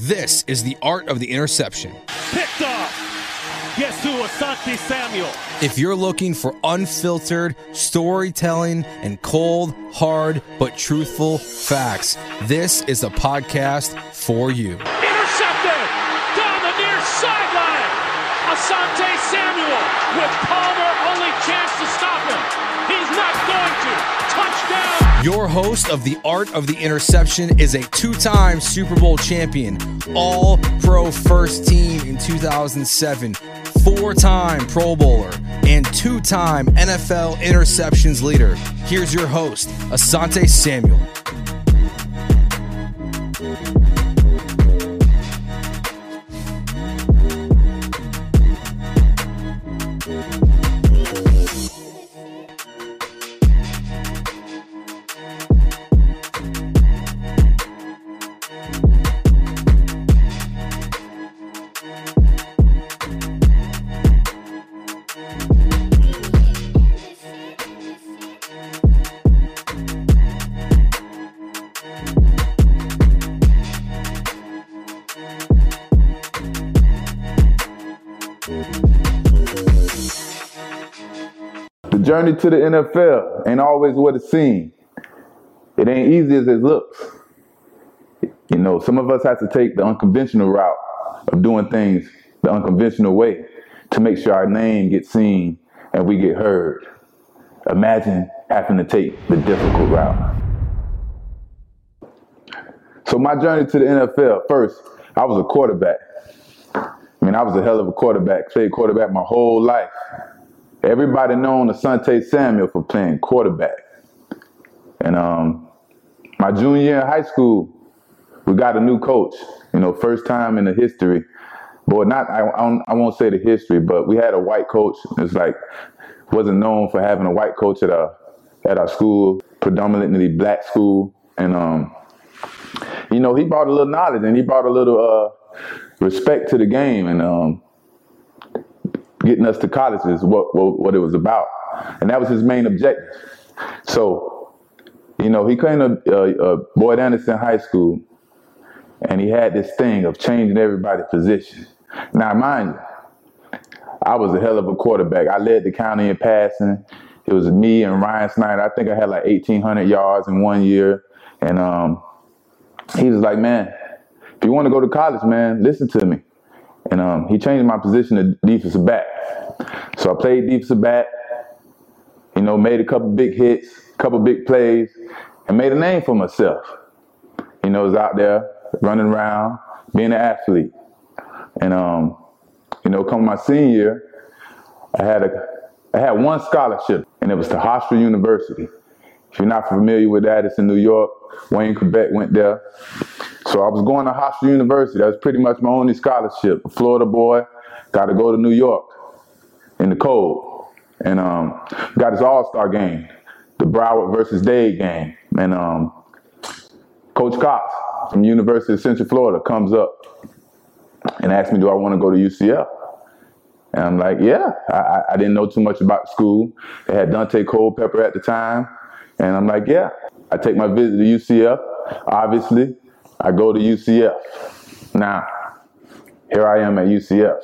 This is the art of the interception. Picked off. Guess who? Asante Samuel. If you're looking for unfiltered storytelling and cold, hard, but truthful facts, this is the podcast for you. Your host of The Art of the Interception is a two time Super Bowl champion, all pro first team in 2007, four time Pro Bowler, and two time NFL interceptions leader. Here's your host, Asante Samuel. Journey to the NFL ain't always what it seems. It ain't easy as it looks. You know, some of us have to take the unconventional route of doing things the unconventional way to make sure our name gets seen and we get heard. Imagine having to take the difficult route. So my journey to the NFL, first, I was a quarterback. I mean, I was a hell of a quarterback, played quarterback my whole life. Everybody known Asante Samuel for playing quarterback. And um, my junior year in high school, we got a new coach. You know, first time in the history. Boy, not I, I, I won't say the history, but we had a white coach. It's like wasn't known for having a white coach at our at our school, predominantly black school, and um, you know, he brought a little knowledge and he brought a little uh, respect to the game, and um, getting us to college is what, what, what it was about. And that was his main objective. So, you know, he came to uh, uh, Boyd Anderson High School and he had this thing of changing everybody's position. Now, mind you, I was a hell of a quarterback. I led the county in passing. It was me and Ryan Snyder. I think I had like 1,800 yards in one year. And um, he was like, man, if you want to go to college, man, listen to me. And um, he changed my position to defensive back. So I played defensive back, you know, made a couple big hits, couple big plays, and made a name for myself. You know, was out there running around, being an athlete. And um, you know, come my senior year, I had a I had one scholarship, and it was to Hofstra University. If you're not familiar with that, it's in New York. Wayne Chrebet went there. So I was going to Hofstra University. That was pretty much my only scholarship. A Florida boy, got to go to New York in the cold. And um, got his All-Star game, the Broward versus Dade game. And um, Coach Cox from University of Central Florida comes up and asks me, do I want to go to UCF? And I'm like, yeah. I, I didn't know too much about school. They had Daunte Culpepper at the time. And I'm like, yeah. I take my visit to UCF, obviously. I go to UCF. Now, here I am at UCF.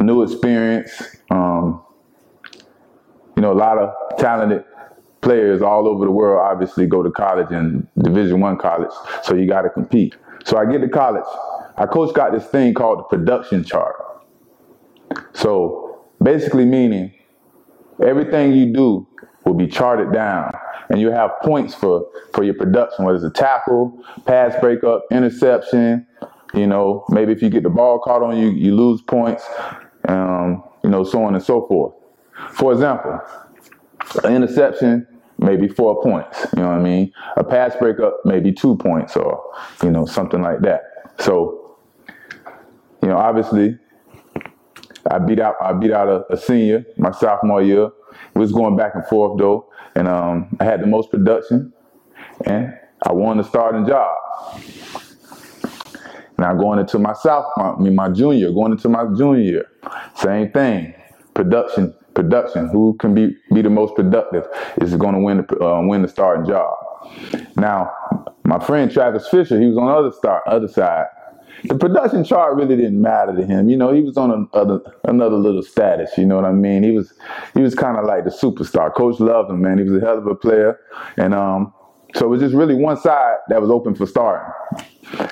New experience. Um, you know, a lot of talented players all over the world obviously go to college and Division One college, so you got to compete. So I get to college. Our coach got this thing called the production chart. So basically, meaning everything you do will be charted down and you have points for for your production, whether it's a tackle, pass breakup, interception. You know, maybe if you get the ball caught on you, you lose points. Um, you know, so on and so forth. For example, an interception maybe four points. You know what I mean? A pass breakup maybe two points, or you know something like that. So, you know, obviously, I beat out I beat out a, a senior my sophomore year. It was going back and forth though, and um, I had the most production, and I won the starting job. Now going into my south, I mean my junior, going into my junior year, same thing. Production, production. Who can be be the most productive is going to win the uh, win the starting job. Now, My friend Travis Fisher, he was on the other star, other side. The production chart really didn't matter to him. You know, he was on a, a, another little status. You know what I mean? He was he was kind of like the superstar. Coach loved him, man. He was a hell of a player, and um, so it was just really one side that was open for starting.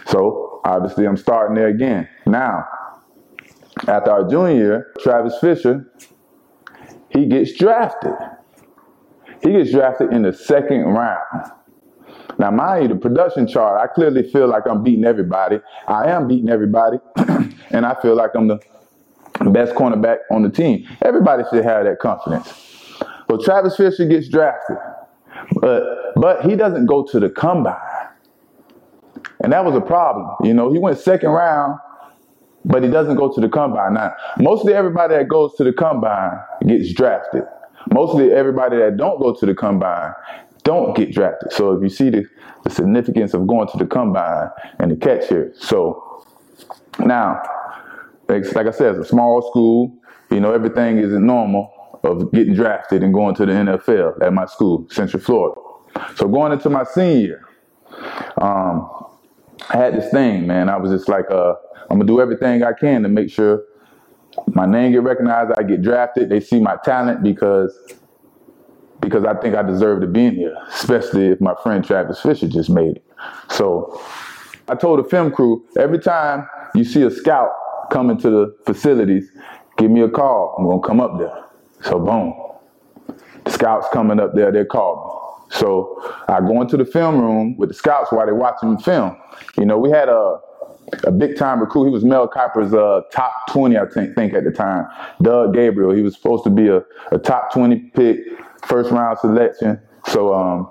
So obviously, I'm starting there again. Now, after our junior year, Travis Fisher, he gets drafted. He gets drafted in the second round. Now, mind you, the production chart, I clearly feel like I'm beating everybody. I am beating everybody, and I feel like I'm the best cornerback on the team. Everybody should have that confidence. Well, Travis Fisher gets drafted, but but he doesn't go to the combine, and that was a problem. You know, he went second round, but he doesn't go to the combine. Now, mostly everybody that goes to the combine gets drafted. Mostly everybody that don't go to the combine don't get drafted. So if you see the, the significance of going to the combine and the catch here. So now, like, like I said, it's a small school. You know, everything isn't normal of getting drafted and going to the NFL at my school, Central Florida. So going into my senior um, I had this thing, man. I was just like, uh, I'm gonna do everything I can to make sure my name get recognized. I get drafted. They see my talent because because I think I deserve to be in here, especially if my friend Travis Fisher just made it. So I told the film crew, every time you see a scout coming to the facilities, give me a call. I'm gonna come up there. So boom. The scouts coming up there, they call me. So I go into the film room with the scouts while they're watching the film. You know, we had a a big time recruit. He was Mel Kiper's uh, top 20, I think, think, at the time. Doug Gabriel. He was supposed to be a, a top 20 pick first round selection. So um,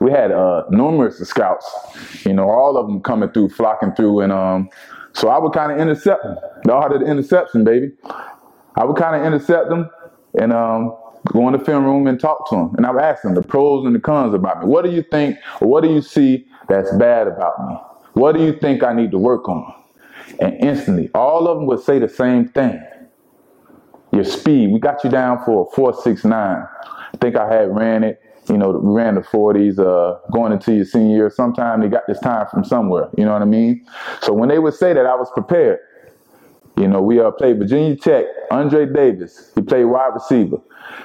we had uh, numerous scouts, you know, all of them coming through, flocking through, and um, so I would kind of intercept them. The art of the interception, baby. I would kind of intercept them and um, go in the film room and talk to them, and I would ask them the pros and the cons about me. What do you think, or what do you see that's bad about me? What do you think I need to work on? And instantly, all of them would say the same thing your speed. We got you down for a 469. I think I had ran it, you know, ran the 40s uh, going into your senior year. Sometime they got this time from somewhere, you know what I mean? So when they would say that, I was prepared. You know, we uh, played Virginia Tech, Andre Davis. He played wide receiver.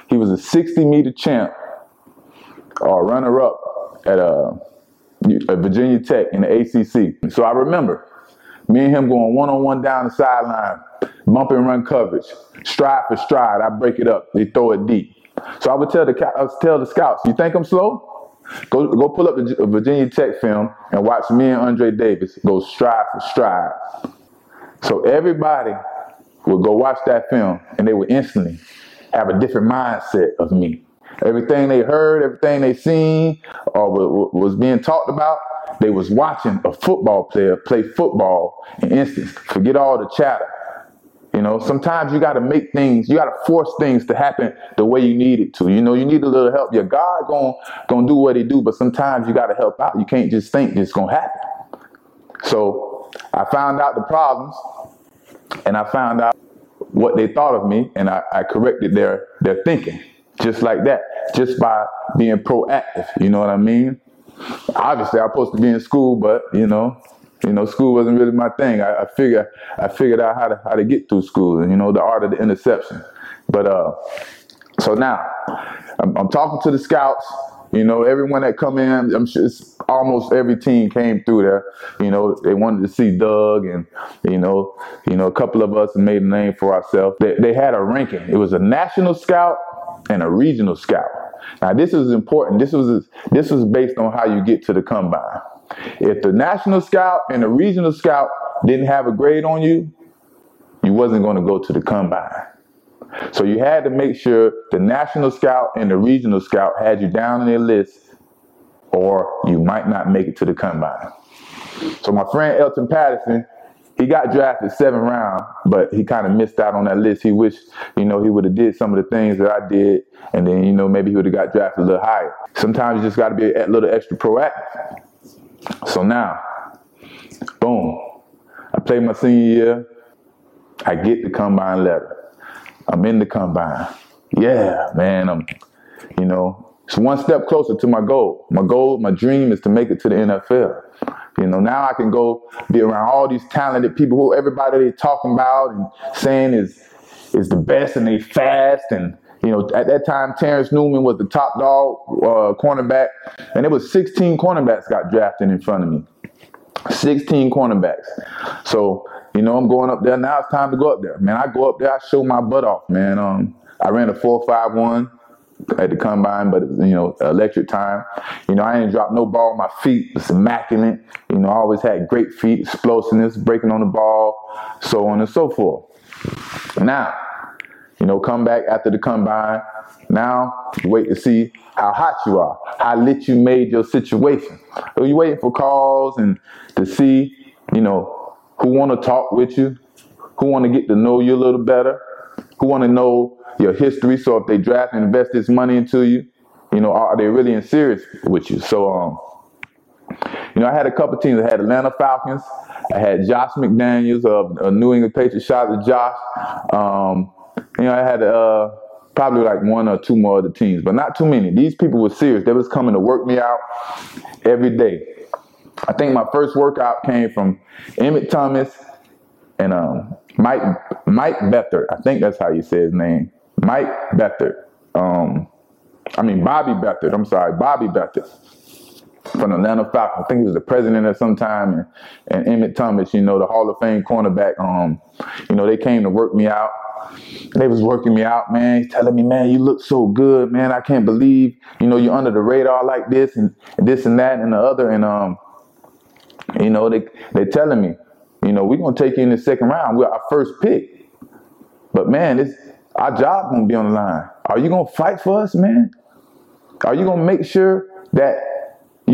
He was a 60 meter champ or runner up at uh, Virginia Tech in the ACC. So I remember me and him going one on one down the sideline bump and run coverage, stride for stride. I break it up. They throw it deep. So I would tell the I would tell the scouts, you think I'm slow? Go go pull up the Virginia Tech film and watch me and Andre Davis go stride for stride. So everybody would go watch that film and they would instantly have a different mindset of me. Everything they heard, everything they seen, or was being talked about, they was watching a football player play football in instance. Forget all the chatter. You know, sometimes you got to make things, you got to force things to happen the way you need it to. You know, you need a little help. Your God going gonna do what he do, but sometimes you got to help out. You can't just think it's going to happen. So I found out the problems and I found out what they thought of me and I, I corrected their, their thinking just like that, just by being proactive. You know what I mean? Obviously, I'm supposed to be in school, but you know, you know, school wasn't really my thing. I, I figured I figured out how to how to get through school, you know, the art of the interception. But uh, so now I'm, I'm talking to the scouts. You know, everyone that come in, I'm sure it's almost every team came through there. You know, they wanted to see Doug, and you know, you know, a couple of us made a name for ourselves. They, they had a ranking. It was a national scout and a regional scout. Now, this is important. This was this was based on how you get to the combine. If the national scout and the regional scout didn't have a grade on you, you wasn't going to go to the combine. So you had to make sure the national scout and the regional scout had you down on their list, or you might not make it to the combine. So my friend Elton Patterson, he got drafted seven round, but he kind of missed out on that list. He wished, you know, he would have did some of the things that I did, and then, you know, maybe he would have got drafted a little higher. Sometimes you just got to be a little extra proactive. So now, boom, I play my senior year. I get the combine letter. I'm in the combine. Yeah, man, I'm, you know, it's one step closer to my goal. My goal, my dream is to make it to the NFL. You know, now I can go be around all these talented people who everybody they talking about and saying is is the best and they fast and you know, at that time, Terence Newman was the top dog uh, cornerback, and it was 16 cornerbacks got drafted in front of me. 16 cornerbacks. So, you know, I'm going up there. Now it's time to go up there. Man, I go up there, I show my butt off, man. Um, I ran a 4.51 at the combine, but it was, you know, electric time. You know, I ain't dropped no ball my feet. was immaculate. You know, I always had great feet, explosiveness, breaking on the ball, so on and so forth. Now, you know, come back after the combine. Now, wait to see how hot you are, how lit you made your situation. So you waiting for calls and to see, you know, who want to talk with you, who want to get to know you a little better, who want to know your history. So if they draft and invest this money into you, you know, are they really in serious with you? So, um, you know, I had a couple teams. I had Atlanta Falcons. I had Josh McDaniels of uh, New England Patriots. Shout out to Josh. Um, you know, I had uh, probably like one or two more other teams, but not too many. These people were serious. They was coming to work me out every day. I think my first workout came from Emmitt Thomas and um, Mike Mike Beathard. I think that's how you say his name. Mike Beathard. Um, I mean Bobby Beathard. I'm sorry, Bobby Beathard from the Atlanta Falcons. I think he was the president at some time, and, and Emmitt Thomas, you know, the Hall of Fame cornerback. Um, you know, they came to work me out. They was working me out, man, telling me, man, you look so good, man. I can't believe, you know, you're under the radar like this and, this and that and the other. And um, you know, they they telling me, you know, we're gonna take you in the second round. We're our first pick. But man, it's our job gonna be on the line. Are you gonna fight for us, man? Are you gonna make sure that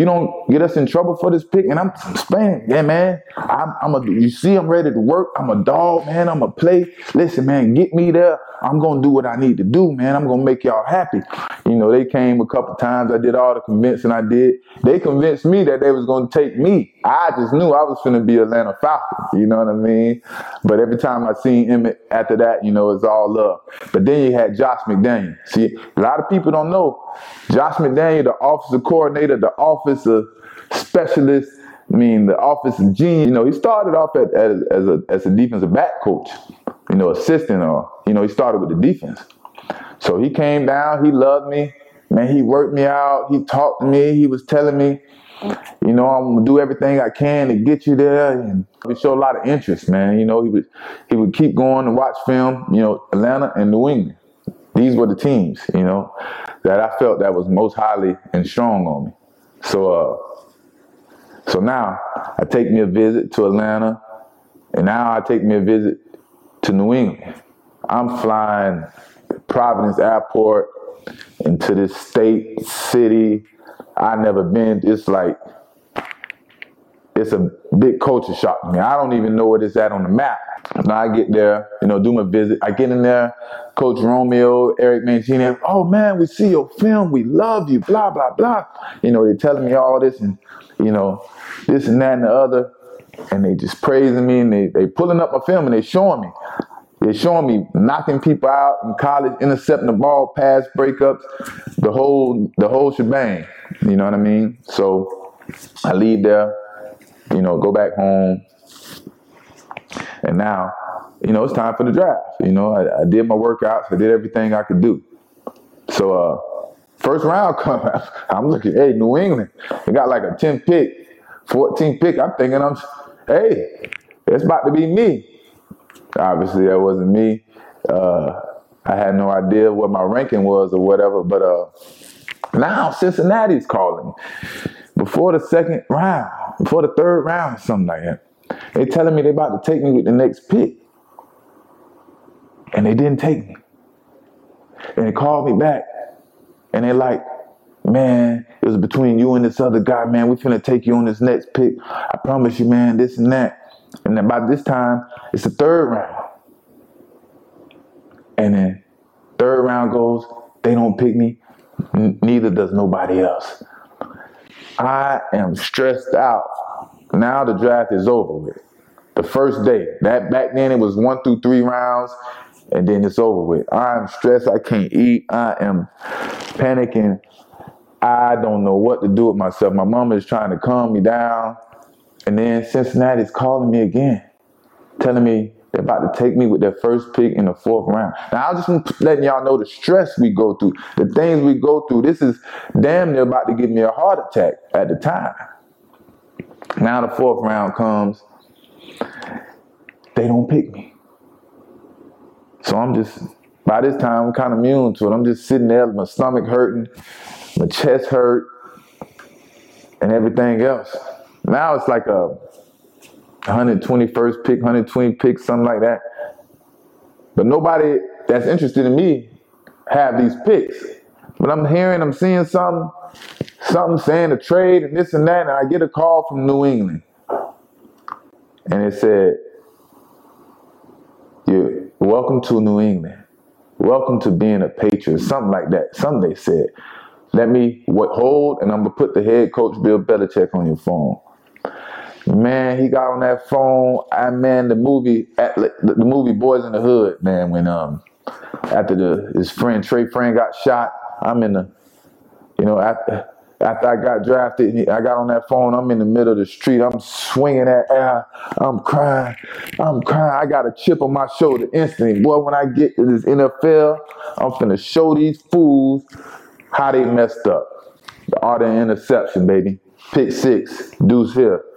you don't get us in trouble for this pick. And I'm saying, yeah, man, I'm, I'm a, you see, I'm ready to work. I'm a dog, man. I'm a play. Listen, man, get me there. I'm going to do what I need to do, man. I'm going to make y'all happy. You know, they came a couple times. I did all the convincing I did. They convinced me that they was going to take me. I just knew I was going to be Atlanta Falcons. You know what I mean? But every time I seen Emmitt after that, you know, it's all love. But then you had Josh McDaniel. See, a lot of people don't know Josh McDaniel, the offensive coordinator, the offensive specialist, I mean, the offensive genius. You know, he started off at, as, as, a, as a defensive back coach, you know, assistant, or, you know, he started with the defense. So he came down, he loved me. Man, he worked me out. He talked to me. He was telling me, you know, I'm gonna do everything I can to get you there, and he showed a lot of interest, man. You know, he would he would keep going and watch film. You know, Atlanta and New England. These were the teams, you know, that I felt that was most highly and strong on me. So, uh, so now I take me a visit to Atlanta, and now I take me a visit to New England. I'm flying Providence Airport into this state, city. I never been. It's like it's a big culture shock to me. I don't even know where it's at on the map. Now I get there, you know, do my visit. I get in there, Coach Romeo, Eric Mangini, oh man, we see your film, we love you, blah, blah, blah. You know, they're telling me all this and, you know, this and that and the other. And they just praising me and they, they pulling up my film and they showing me. They're showing me knocking people out in college, intercepting the ball, pass breakups, the whole the whole shebang. You know what I mean? So I leave there, you know, go back home, and now, you know, it's time for the draft. You know, I, I did my workouts, I did everything I could do. So uh, first round come, I'm looking, hey, New England, they got like a 10 pick, 14 pick. I'm thinking, I'm, hey, it's about to be me. Obviously, that wasn't me. Uh, I had no idea what my ranking was or whatever, but uh, now Cincinnati's calling before the second round, before the third round, or something like that. They telling me they about to take me with the next pick. And they didn't take me. And they called me back. And they like, man, it was between you and this other guy, man. We finna take you on this next pick. I promise you, man, this and that. And then by this time, it's the third round. And then third round goes, they don't pick me. N- neither does nobody else. I am stressed out now the draft is over with. The first day. That back then it was one through three rounds, and then it's over with. I'm stressed. I can't eat. I am panicking. I don't know what to do with myself. My mama is trying to calm me down. And then Cincinnati's calling me again, telling me they're about to take me with their first pick in the fourth round. Now, I'm just letting y'all know the stress we go through, the things we go through. This is damn near about to give me a heart attack at the time. Now the fourth round comes, they don't pick me. So I'm just, by this time, I'm kind of immune to it. I'm just sitting there, with my stomach hurting, my chest hurt, and everything else. Now it's like a 121st pick, 120 pick, something like that. But nobody that's interested in me have these picks. But I'm hearing, I'm seeing something, something saying a trade and this and that, and I get a call from New England. And it said, you welcome to New England. Welcome to being a Patriot, something like that. Something they said. Let me hold, and I'm gonna put the head coach Bill Belichick on your phone. Man, he got on that phone. I man, the movie, the movie Boys in the Hood. Man, when um after the his friend Trey Friend got shot, I'm in the, you know, after after I got drafted, I got on that phone. I'm in the middle of the street. I'm swinging that air. I'm crying. I'm crying. I got a chip on my shoulder instantly. Boy, when I get to this NFL, I'm finna show these fools how they messed up. The art of interception, baby. Pick six. Deuce here.